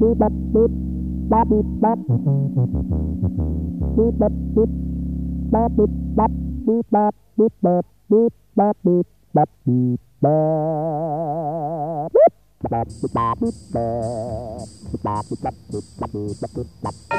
บีบับบีบับบีบับบีบับบีบับบีบับบีบับบีบับบีบับบีบับบีบับบีบับบีบับบีบับบีบับบีบับบีบับบี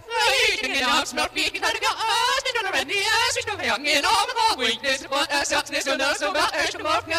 Ingen av snart vi kan gå oss Men under en yes Vi står her ingen om Hvor ikke det er så godt Er satsene sunde Så hver er så morgen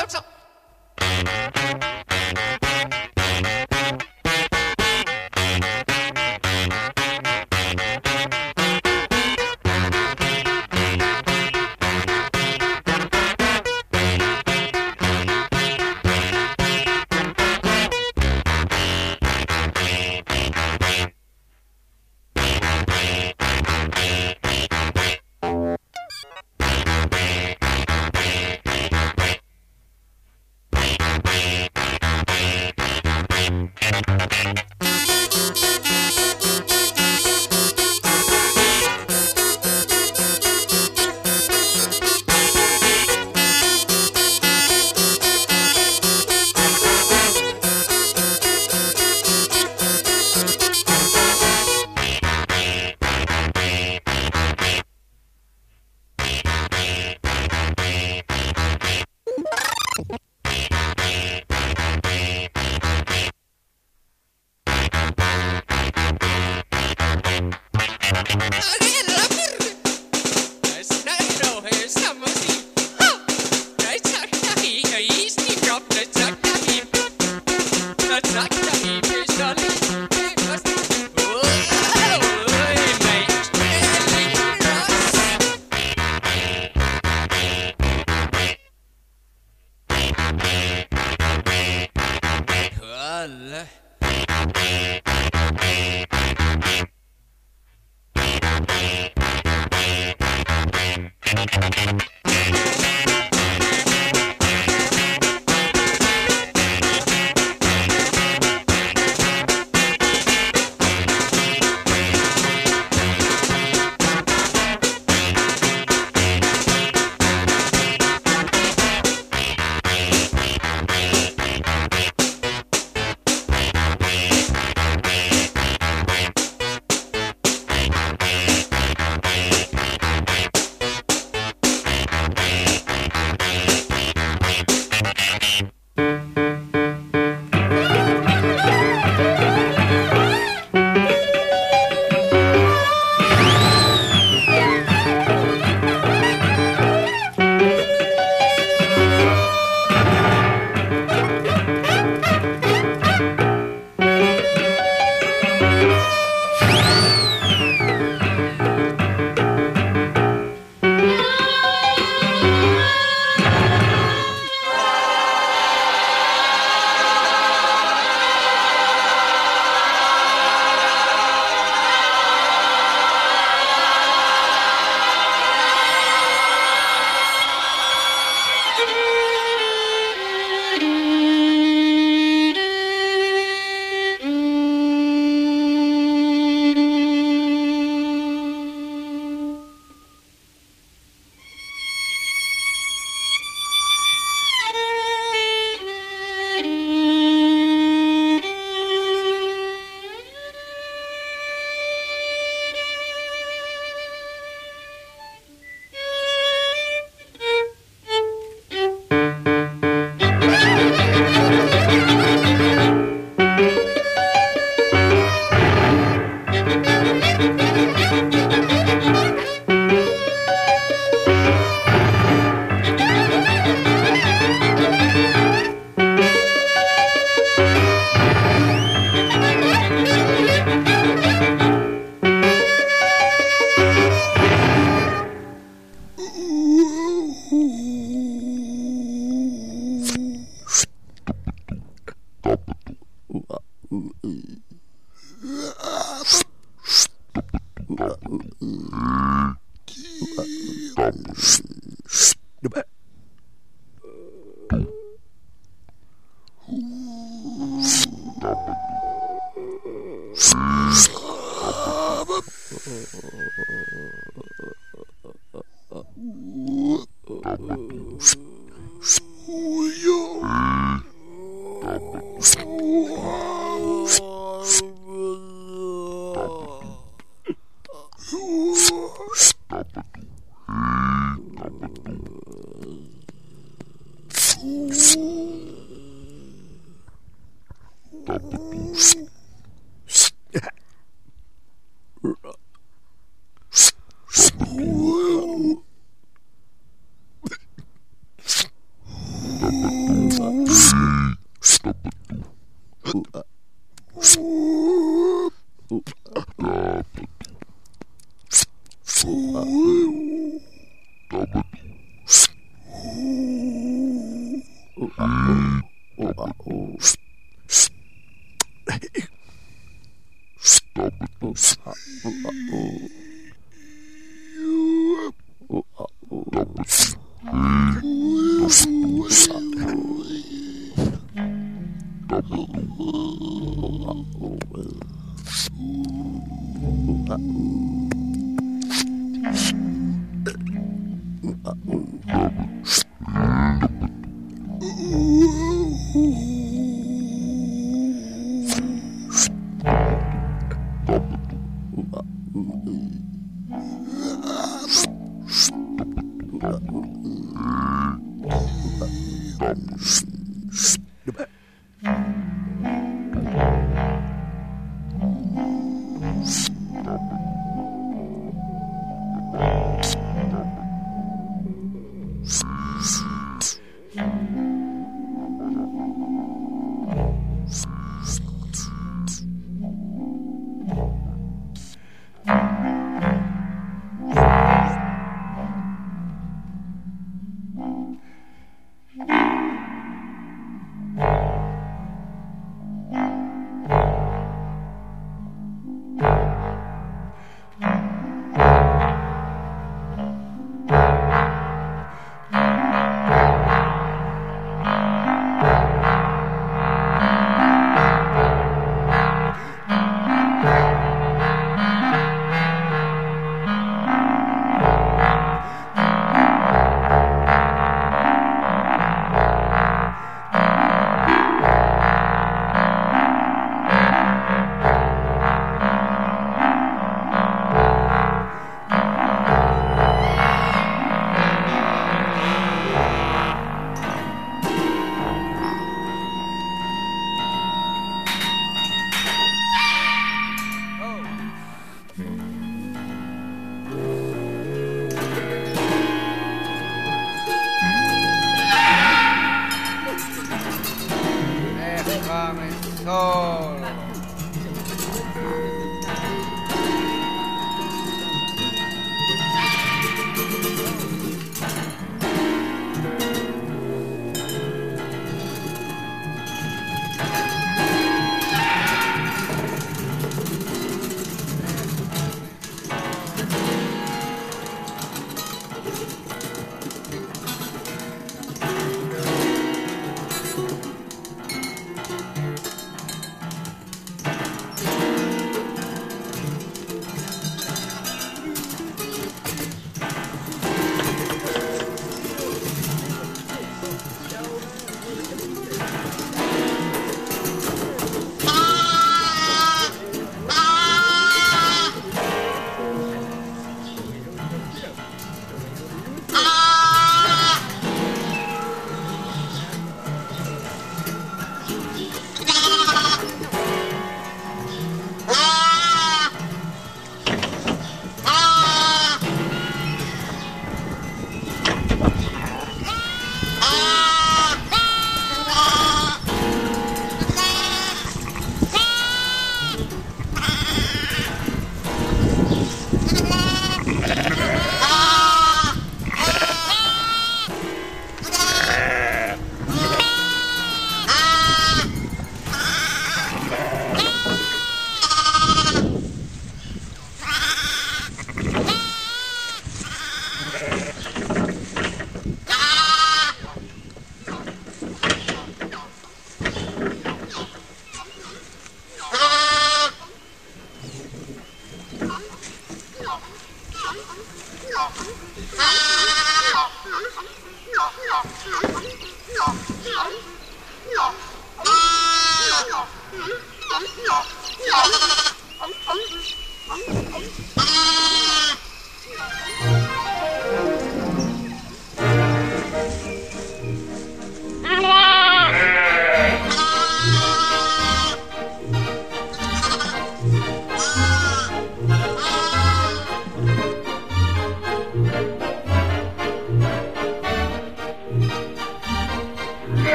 Mm-hmm.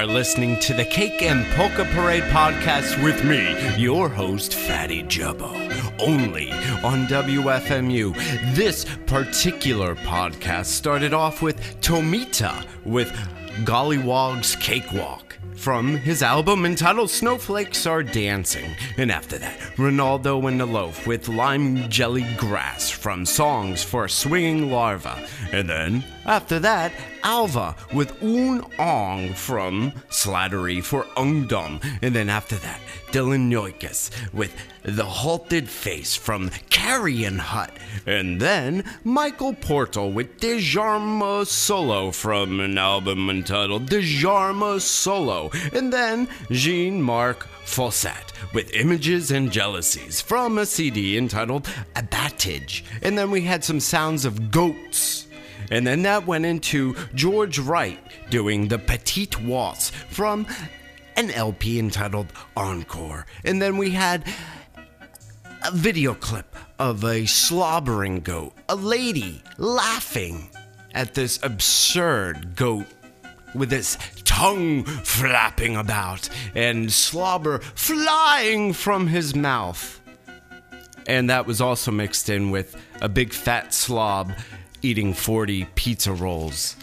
Are listening to the Cake and Polka Parade podcast with me, your host, Fatty Jubbo, only on WFMU. This particular podcast started off with Tomita with Golliwog's Cakewalk from his album entitled Snowflakes Are Dancing. And after that, Renaldo and the Loaf with Lime Jelly Grass from Songs for Swinging Larva. And then, after that, Alva with Ooon Ong from Slattery for Ungdom. And then after that, Dylan Nyoukis with The Halted Face from Carrion Hut. And then Michael Portal with Dejarme Solo from an album entitled Dejarme Solo. And then Jean Marc Foussat with Images and Jealousies from a CD entitled Abattage. And then we had some sounds of goats. And then that went into George Wright doing the Petite Waltz from an LP entitled Encore. And then we had a video clip of a slobbering goat, a lady laughing at this absurd goat with its tongue flapping about and slobber flying from his mouth. And that was also mixed in with a big fat slob eating 40 pizza rolls.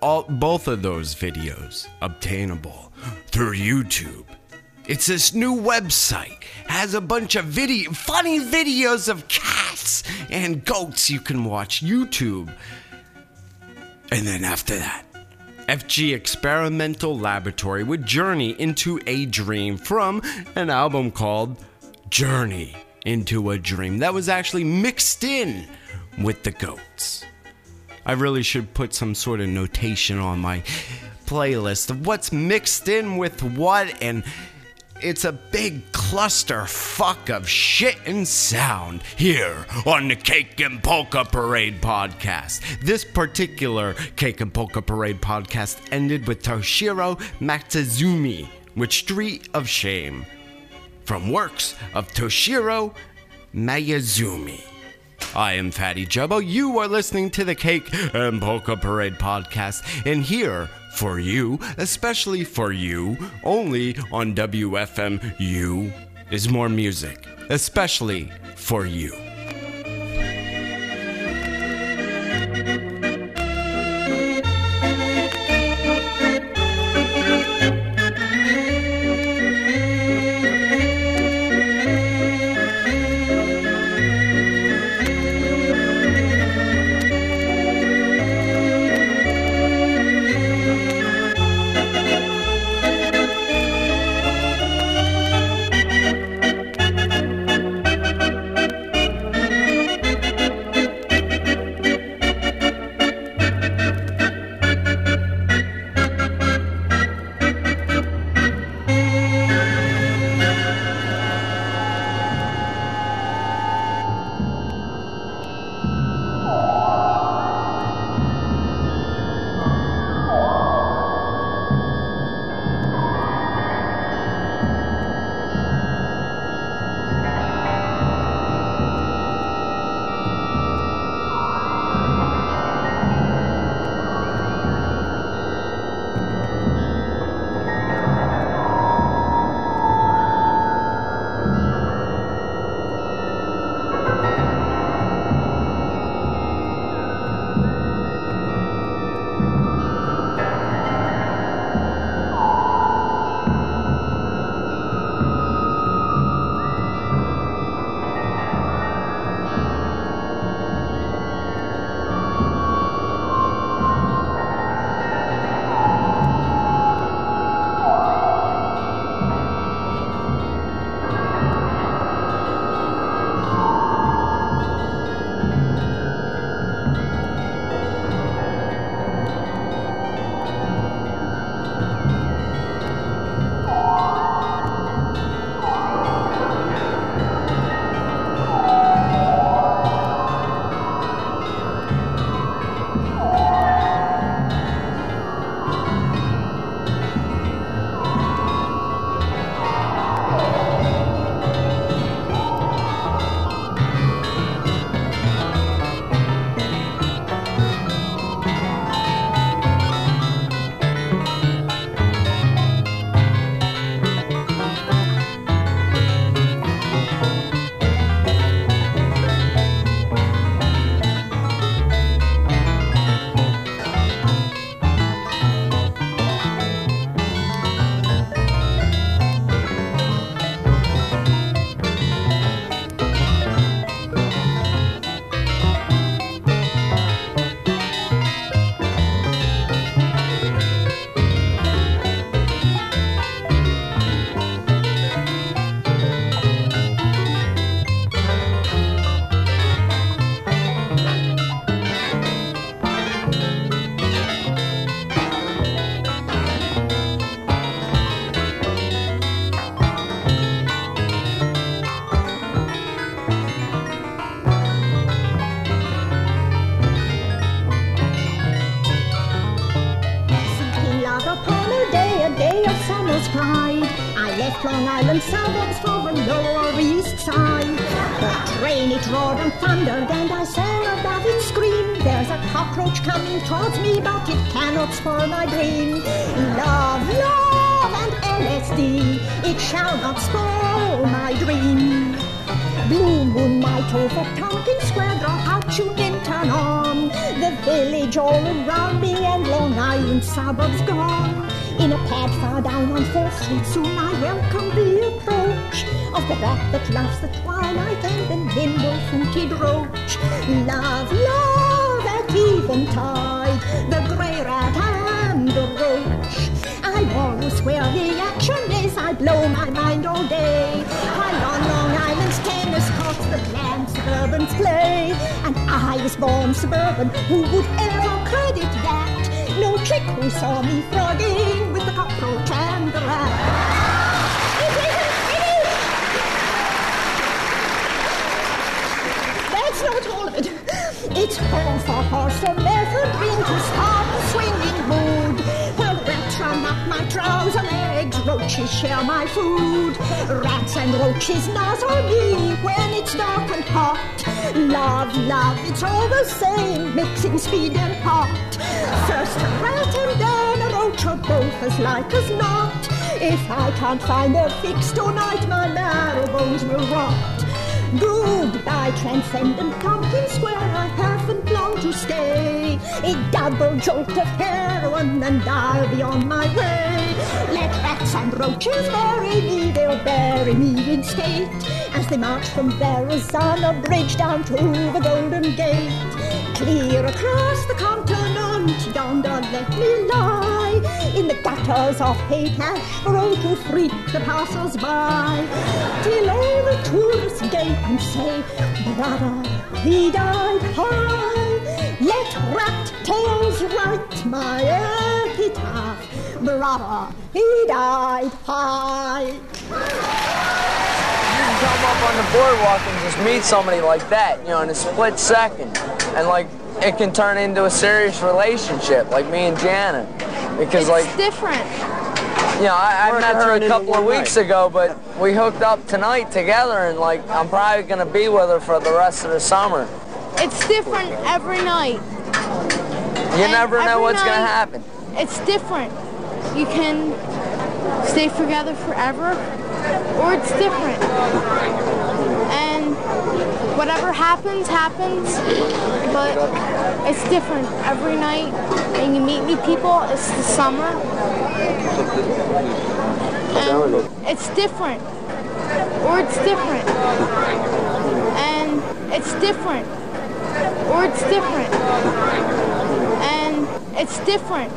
All, both of those videos obtainable through YouTube It's this new website. Has a bunch of video funny videos of cats and goats you can watch YouTube. And then after that, FG Experimental Laboratory would journey into a dream from an album called Journey into a Dream that was actually mixed in with the goats. I really should put some sort of notation on my playlist of what's mixed in with what and it's a big cluster fuck of shit and sound here on the Cake and Polka Parade podcast. This particular Cake and Polka Parade podcast ended with Toshiro Mayuzumi with Street of Shame from works of Toshiro Mayuzumi. I am Fatty Jubbo. You are listening to the Cake and Polka Parade podcast, and here for you, especially for you, only on WFMU is more music, especially for you. Coming towards me, but it cannot spoil my dream. Love, love, and LSD, it shall not spoil my dream. Blue moonlight over Tompkins Square, draw out, tune in, turn on. The village all around me and Long Island suburbs gone. In a pad far down on Fourth Street, soon I welcome the approach of the rat that loves the twilight and the nimble-footed roach. Love, love at eventide, the grey rat and the roach. I always where the action is, I blow my mind all day. While on Long Island's tennis courts the bland suburbans play. And I was born suburban, who would ever credit that? No trick who saw me frogging with the cockroach and the rat. It isn't finished! That's not all of it. It's home for horse or never ring to start the swinging mood. While rats run up my trouser legs, roaches share my food. Rats and roaches nuzzle me when it's dark and hot. Love, love, it's all the same, mixing speed and hot. First a rat and then a roach are both as like as not. If I can't find a fix tonight, my marrow bones will rot. Goodbye, transcendent Tompkins Square. I haven't long to stay. A double jolt of heroin, and I'll be on my way. Let rats and roaches bury me, they'll bury me in state. As they march from Verrazano Bridge down to the Golden Gate. Clear across the continent, yonder let me lie. In the gutters of Haight-Ashbury to freak the passers-by. All the tourists gape and say, Brother, he died high. Let rat tails write my epitaph. Brother, he died high. Come up on the boardwalk and just meet somebody like that, you know, in a split second. And like it can turn into a serious relationship, like me and Janet, Because It's like different. you know, I, I met her a couple of weeks night. ago, but we hooked up tonight together and like I'm probably gonna be with her for the rest of the summer. It's different every night. You And never know every what's gonna happen. It's different. You can stay together forever, or it's different. Whatever happens, happens. But it's different every night. And you meet new people. It's the summer. And it's different. Or it's different. And it's different. Or it's different. And it's different.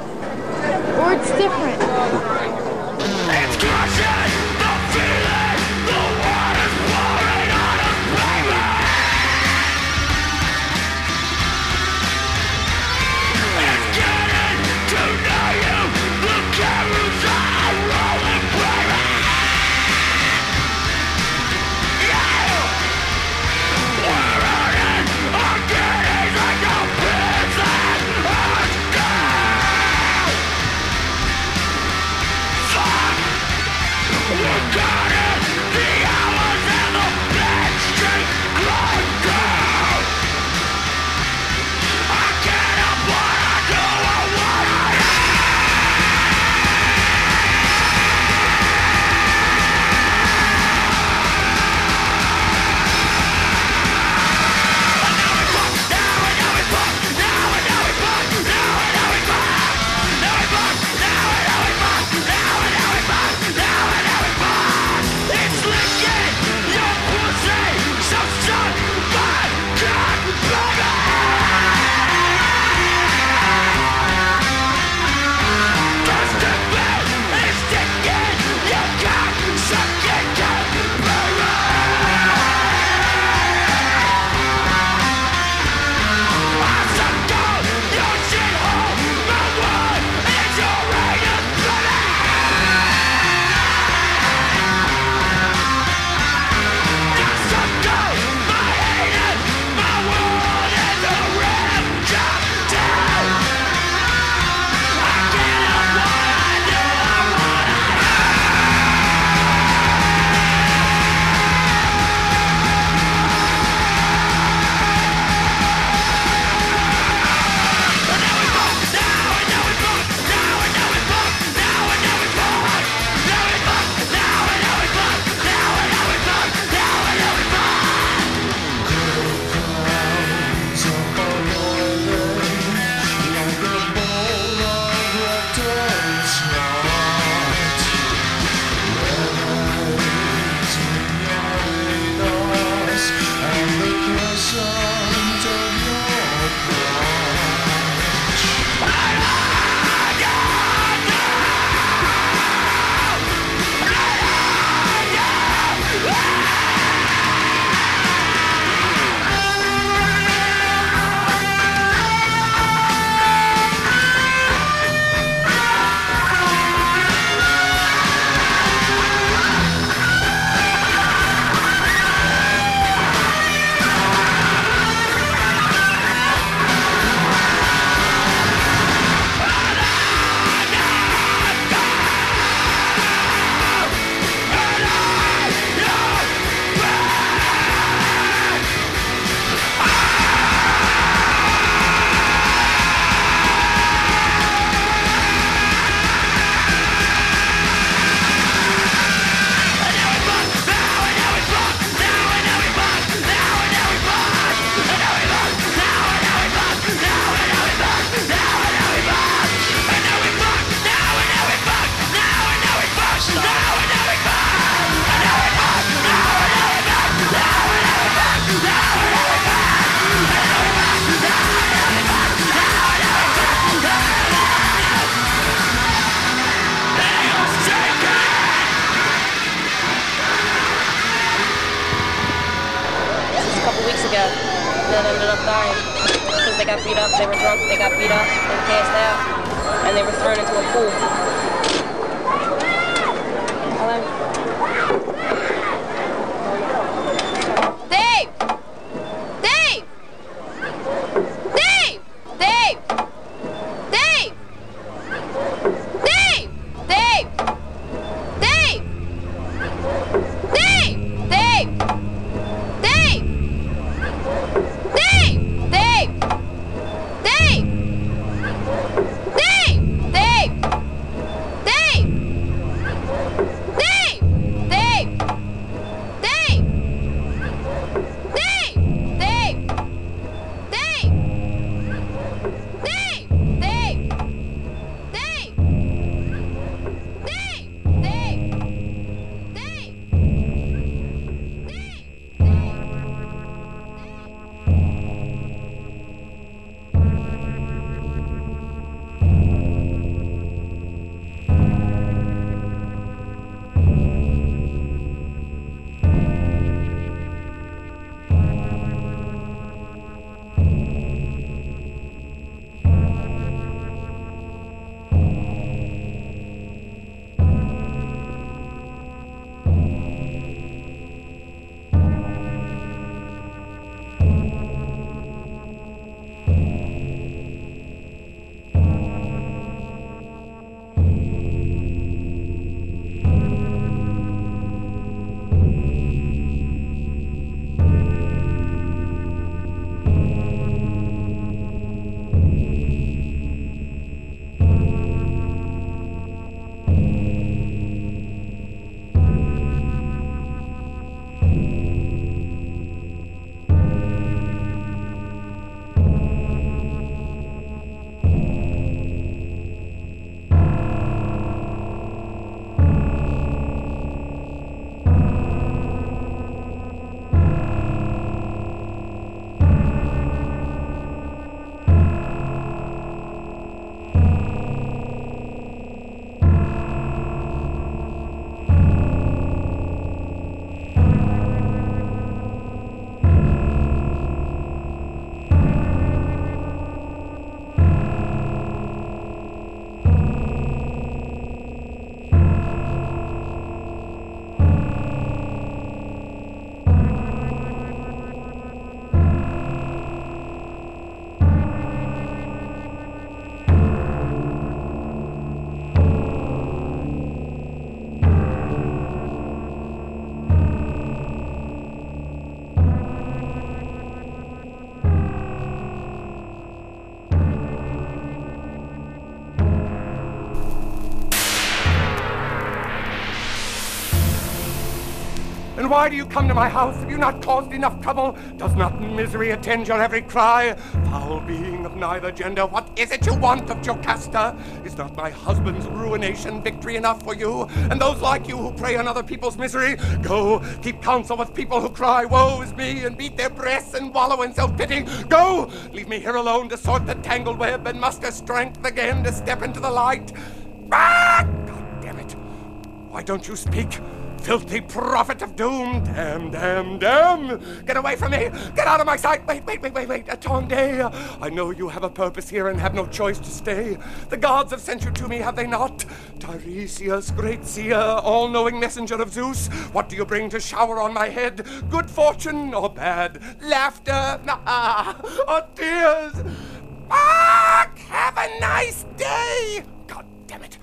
Or it's different. It's crushing why do you come to my house? Have you not caused enough trouble? Does not misery attend your every cry? Foul being of neither gender, what is it you want of Jocasta? Is not my husband's ruination victory enough for you? And those like you who prey on other people's misery? Go, keep counsel with people who cry, Woe is me, and beat their breasts and wallow in self pity. Go, leave me here alone to sort the tangled web and muster strength again to step into the light. Ah! God damn it. Why don't you speak? Filthy prophet of doom! Damn, damn, damn! Get away from me! Get out of my sight! Wait, wait, wait, wait, wait! Atonde! I know you have a purpose here and have no choice to stay. The gods have sent you to me, have they not? Tiresias, great seer, all knowing messenger of Zeus, what do you bring to shower on my head? Good fortune or bad? Laughter? Ah, or tears? Ah! Have a nice day! God damn it!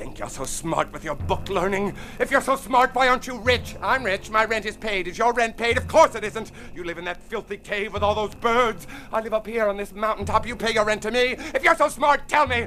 Think you're so smart with your book learning? If you're so smart, why aren't you rich? I'm rich. My rent is paid. Is your rent paid? Of course it isn't. You live in that filthy cave with all those birds. I live up here on this mountaintop. You pay your rent to me. If you're so smart, tell me.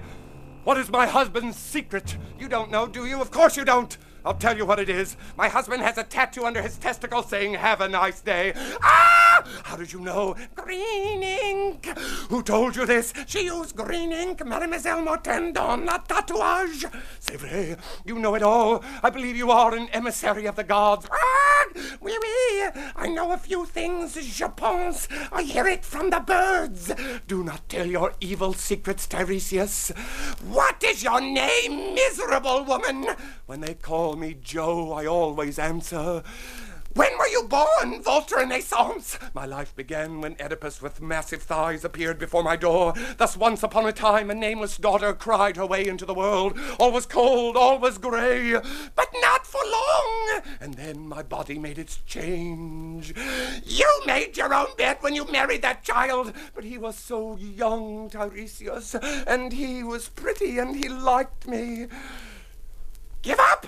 What is my husband's secret? You don't know, do you? Of course you don't. I'll tell you what it is. My husband has a tattoo under his testicle saying, Have a nice day. Ah! How did you know? Green ink. Who told you this? She used green ink, Mademoiselle Mortende, on a tatouage. C'est vrai. You know it all. I believe you are an emissary of the gods. Ah! Oui, oui. I know a few things, je pense. I hear it from the birds. Do not tell your evil secrets, Tiresias. What is your name, miserable woman? When they call me Joe, I always answer. When were you born, Votre Renaissance? My life began when Oedipus with massive thighs appeared before my door. Thus once upon a time a nameless daughter cried her way into the world. All was cold, all was grey, but not for long. And then my body made its change. You made your own bed when you married that child, but he was so young, Tiresias, and he was pretty and he liked me. Give up!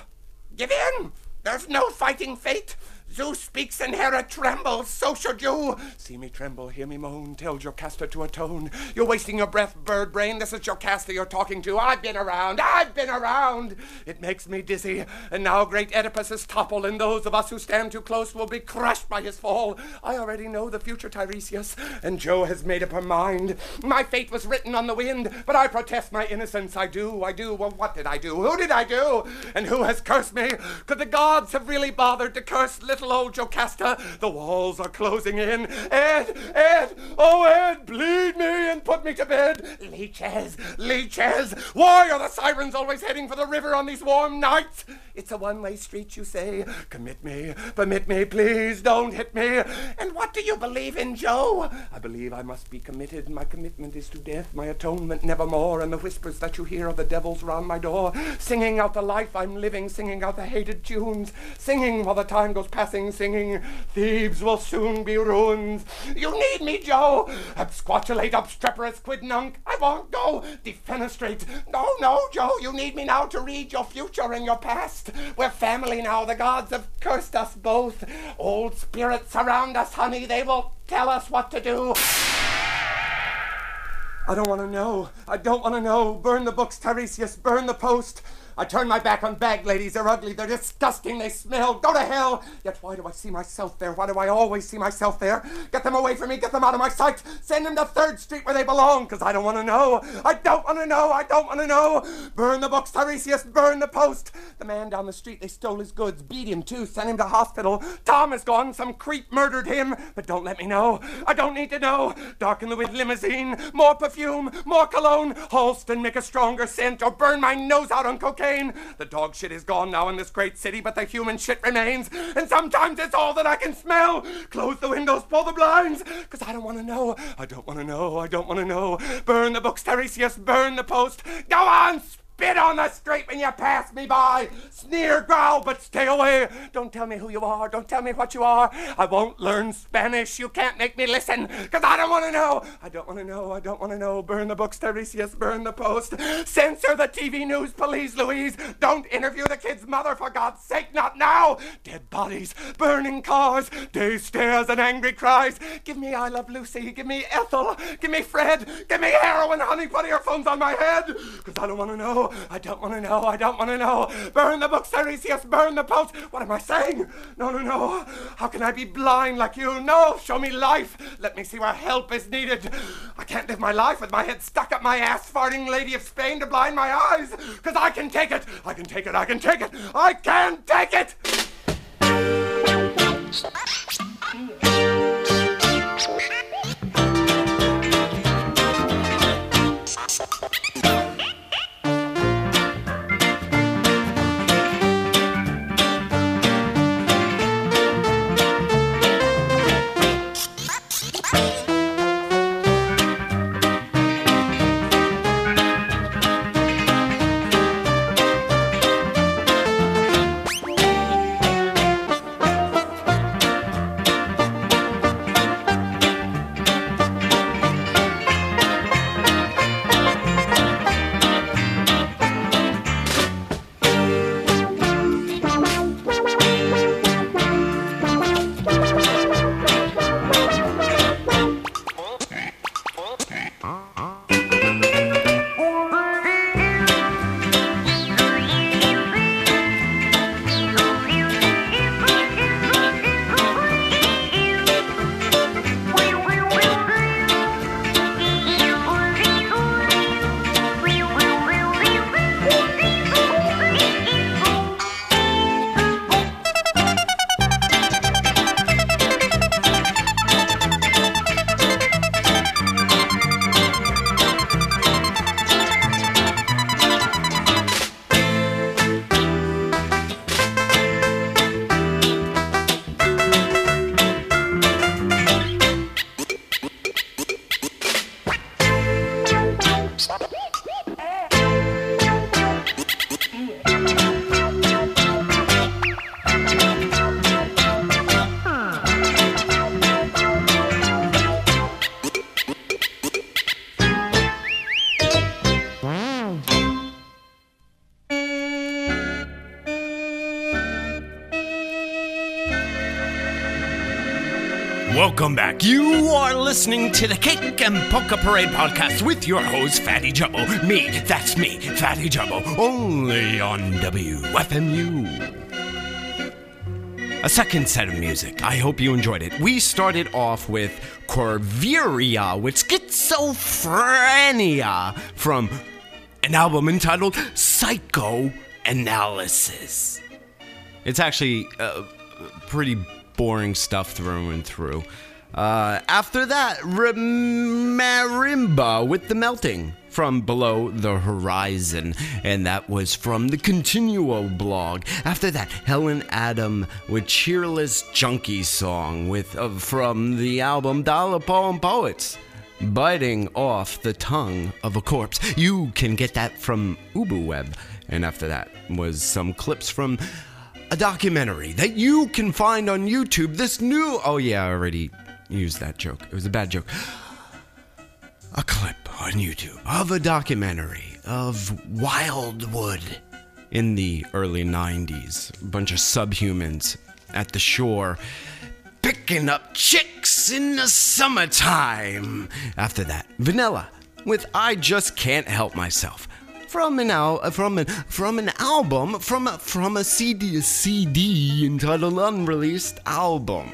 Give in! There's no fighting fate. Zeus speaks and Hera trembles, so should you. See me tremble, hear me moan, tell Jocasta to atone. You're wasting your breath, bird brain. This is Jocasta you're talking to. I've been around, I've been around. It makes me dizzy. And now great Oedipus is toppled, and those of us who stand too close will be crushed by his fall. I already know the future, Tiresias, and Jo has made up her mind. My fate was written on the wind, but I protest my innocence. I do, I do. Well, what did I do? Who did I do? And who has cursed me? Could the gods have really bothered to curse little old Jocasta? The walls are closing in. Ed, Ed, oh Ed, bleed me and put me to bed. Leeches, leeches. Why are the sirens always heading for the river on these warm nights? It's a one-way street, you say. Commit me, permit me, please don't hit me. And what do you believe in, Joe? I believe I must be committed. My commitment is to death, my atonement nevermore. And the whispers that you hear are the devils round my door, singing out the life I'm living, singing out the hated tunes, singing while the time goes passing, singing. Thebes will soon be ruins. You need me, Joe! Absquatulate, obstreperous, quid nunc. I won't go. Defenestrate. No, no, Joe, You need me now to read your future and your past. We're family now. The gods have cursed us both. Old spirits surround us, honey. They will tell us what to do. I don't want to know. I don't want to know. Burn the books, Tiresias. Burn the post. I turn my back on bag ladies. They're ugly. They're disgusting. They smell. Go to hell. Yet why do I see myself there? Why do I always see myself there? Get them away from me. Get them out of my sight. Send them to Third Street where they belong. Because I don't want to know. I don't want to know. I don't want to know. Burn the books, Tiresias. Burn the post. The man down the street, they stole his goods. Beat him too. Sent him to hospital. Tom is gone. Some creep murdered him. But don't let me know. I don't need to know. Darken the with limousine. More perfume. More cologne. Halston, make a stronger scent. Or burn my nose out on cocaine. The dog shit is gone now in this great city, but the human shit remains. And sometimes it's all that I can smell. Close the windows, pull the blinds, because I don't want to know. I don't want to know. I don't want to know. Burn the books, Tiresias. Burn the post. Go on, Spit on the street when you pass me by. Sneer, growl, but stay away. Don't tell me who you are. Don't tell me what you are. I won't learn Spanish. You can't make me listen, because I don't want to know. I don't want to know. I don't want to know. Burn the books, Tiresias. Burn the post. Censor the TV news, police, Louise. Don't interview the kid's mother, for God's sake, not now. Dead bodies, burning cars, day stares and angry cries. Give me I Love Lucy. Give me Ethel. Give me Fred. Give me heroin, honey. Put earphones on my head, because I don't want to know. I don't want to know. I don't want to know. Burn the books, Tiresias. Burn the post. What am I saying? No, no, no. How can I be blind like you? No, show me life. Let me see where help is needed. I can't live my life with my head stuck up my ass, farting Lady of Spain to blind my eyes. Because I can take it. I can take it. I can take it. I can take it. Welcome back. You are listening to the Cake and Polka Parade podcast with your host, Fatty Jumbo. Me, that's me, Fatty Jumbo, only on WFMU. A second set of music. I hope you enjoyed it. We started off with Corviria with Schizophrenia from an album entitled Psychoanalysis. It's actually uh, pretty boring stuff through and through. Uh, after that, Rimarimba with the melting from below the horizon, and that was from the Continuo blog. After that, Helen Adam with cheerless junkie song with uh, from the album Dial-a-Poem Poets. Biting off the tongue of a corpse. You can get that from UbuWeb. And after that was some clips from a documentary that you can find on YouTube. This new. Oh, yeah, I already used that joke. It was a bad joke. A clip on YouTube of a documentary of Wildwood in the early 90s. A bunch of subhumans at the shore picking up chicks in the summertime. After that, Vanilla with I Just Can't Help Myself from an al- from an from an album from a, from a CD a CD entitled Unreleased Album.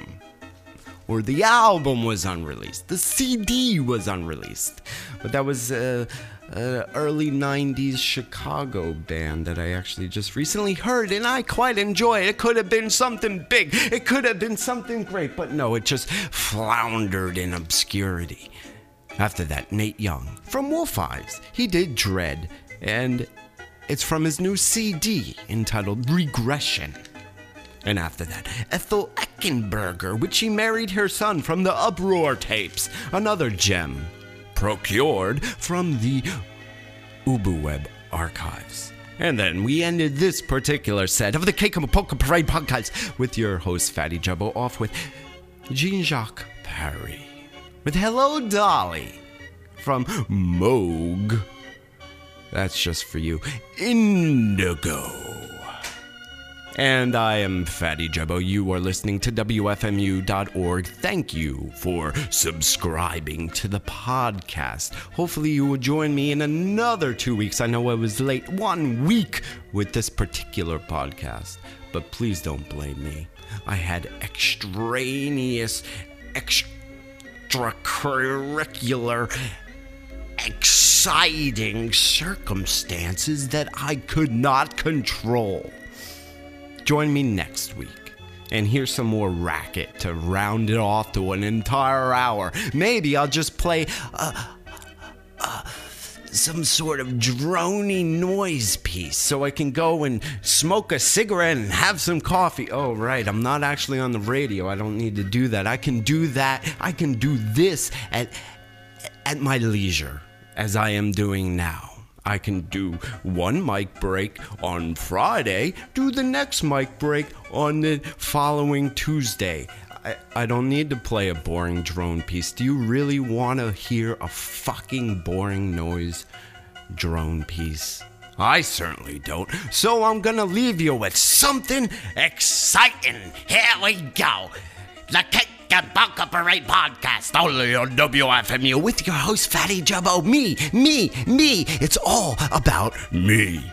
Or the album was unreleased. The CD was unreleased. But that was uh, an early 90s Chicago band that I actually just recently heard and I quite enjoy it. It could have been something big. It could have been something great, but no, it just floundered in obscurity. After that, Nate Young from Wolf Eyes. He did Dread and it's from his new CD entitled Regression. And after that, Ethyl Eichenberger, which she married her son from the Uproar tapes, another gem procured from the UbuWeb archives. And then we ended this particular set of the Cake and Polka Parade podcast with your host, Fatty Jumbo, off with Jean Jacques Perrey with Hello Dolly from Moog. That's just for you. Indigo. And I am Fatty Jumbo. You are listening to WFMU.org. Thank you for subscribing to the podcast. Hopefully, you will join me in another two weeks. I know I was late one week with this particular podcast, but please don't blame me. I had extraneous, extracurricular exciting circumstances that I could not control. Join me next week. And here's some more racket to round it off to an entire hour. Maybe I'll just play uh, uh, some sort of droning noise piece so I can go and smoke a cigarette and have some coffee. Oh, right, I'm not actually on the radio. I don't need to do that. I can do that. I can do this at, at my leisure as I am doing now. I can do one mic break on Friday, do the next mic break on the following Tuesday. I, I don't need to play a boring drone piece. Do you really want to hear a fucking boring noise drone piece? I certainly don't. So I'm gonna leave you with something exciting. Here we go. The Polka Parade podcast, only on WFMU with your host, Fatty Jumbo. Me, me, me. It's all about me.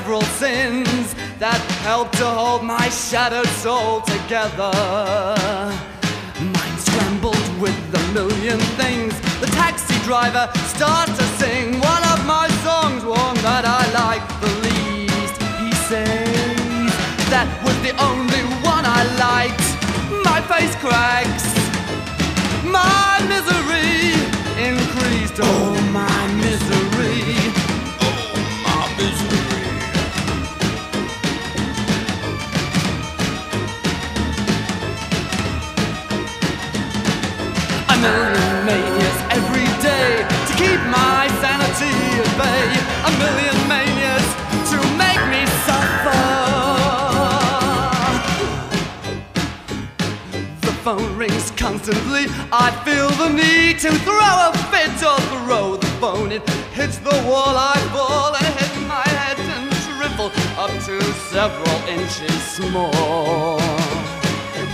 Several sins that help to hold my shattered soul together. Mind scrambled with a million things. The taxi driver starts to sing one of my songs, one that I like the least. He says that was the only one I liked. My face cracks. My misery increased. Oh, rings constantly. I feel the need to throw a fit or throw the phone. It hits the wall, I fall and hit my head and shrivel up to several inches small.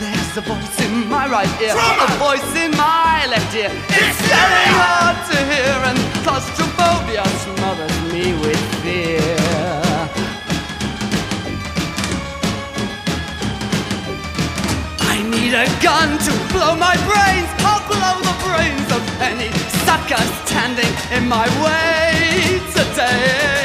There's a voice in my right ear, a voice in my left ear. It's very hard to hear, and claustrophobia smothers me with fear. Need a gun to blow my brains. I'll blow the brains of any sucker standing in my way today.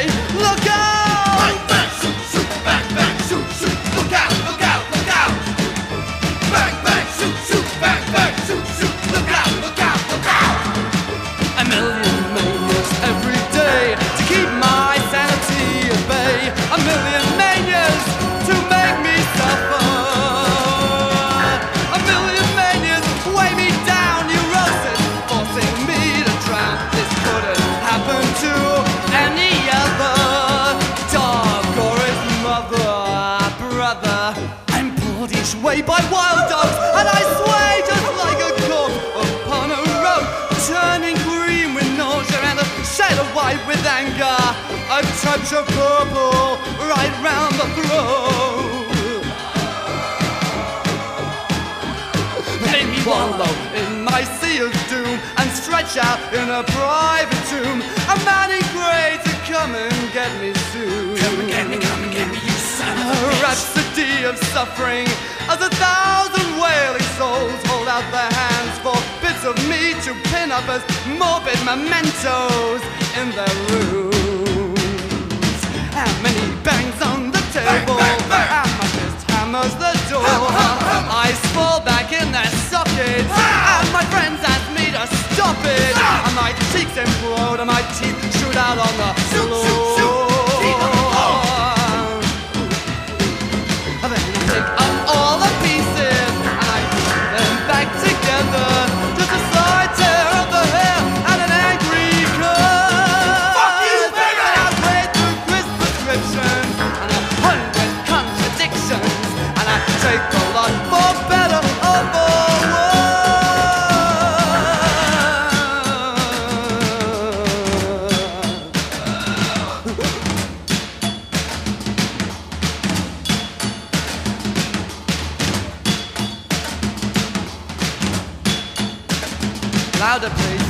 A of purple right round the throat. Make me wallow in my sea of doom and stretch out in a private tomb. A man in grey to come and get me soon. Come and get me, come and get me, you son of a bitch. rhapsody of suffering as a thousand wailing souls hold out their hands for bits of me to pin up as morbid mementos in their rooms. How many bangs on the table? How my fist? Hammers the door? Eyes fall back in their sockets, and my friends ask me to stop it. And my cheeks implode, and my teeth shoot out on the floor. And then I pick up all how to.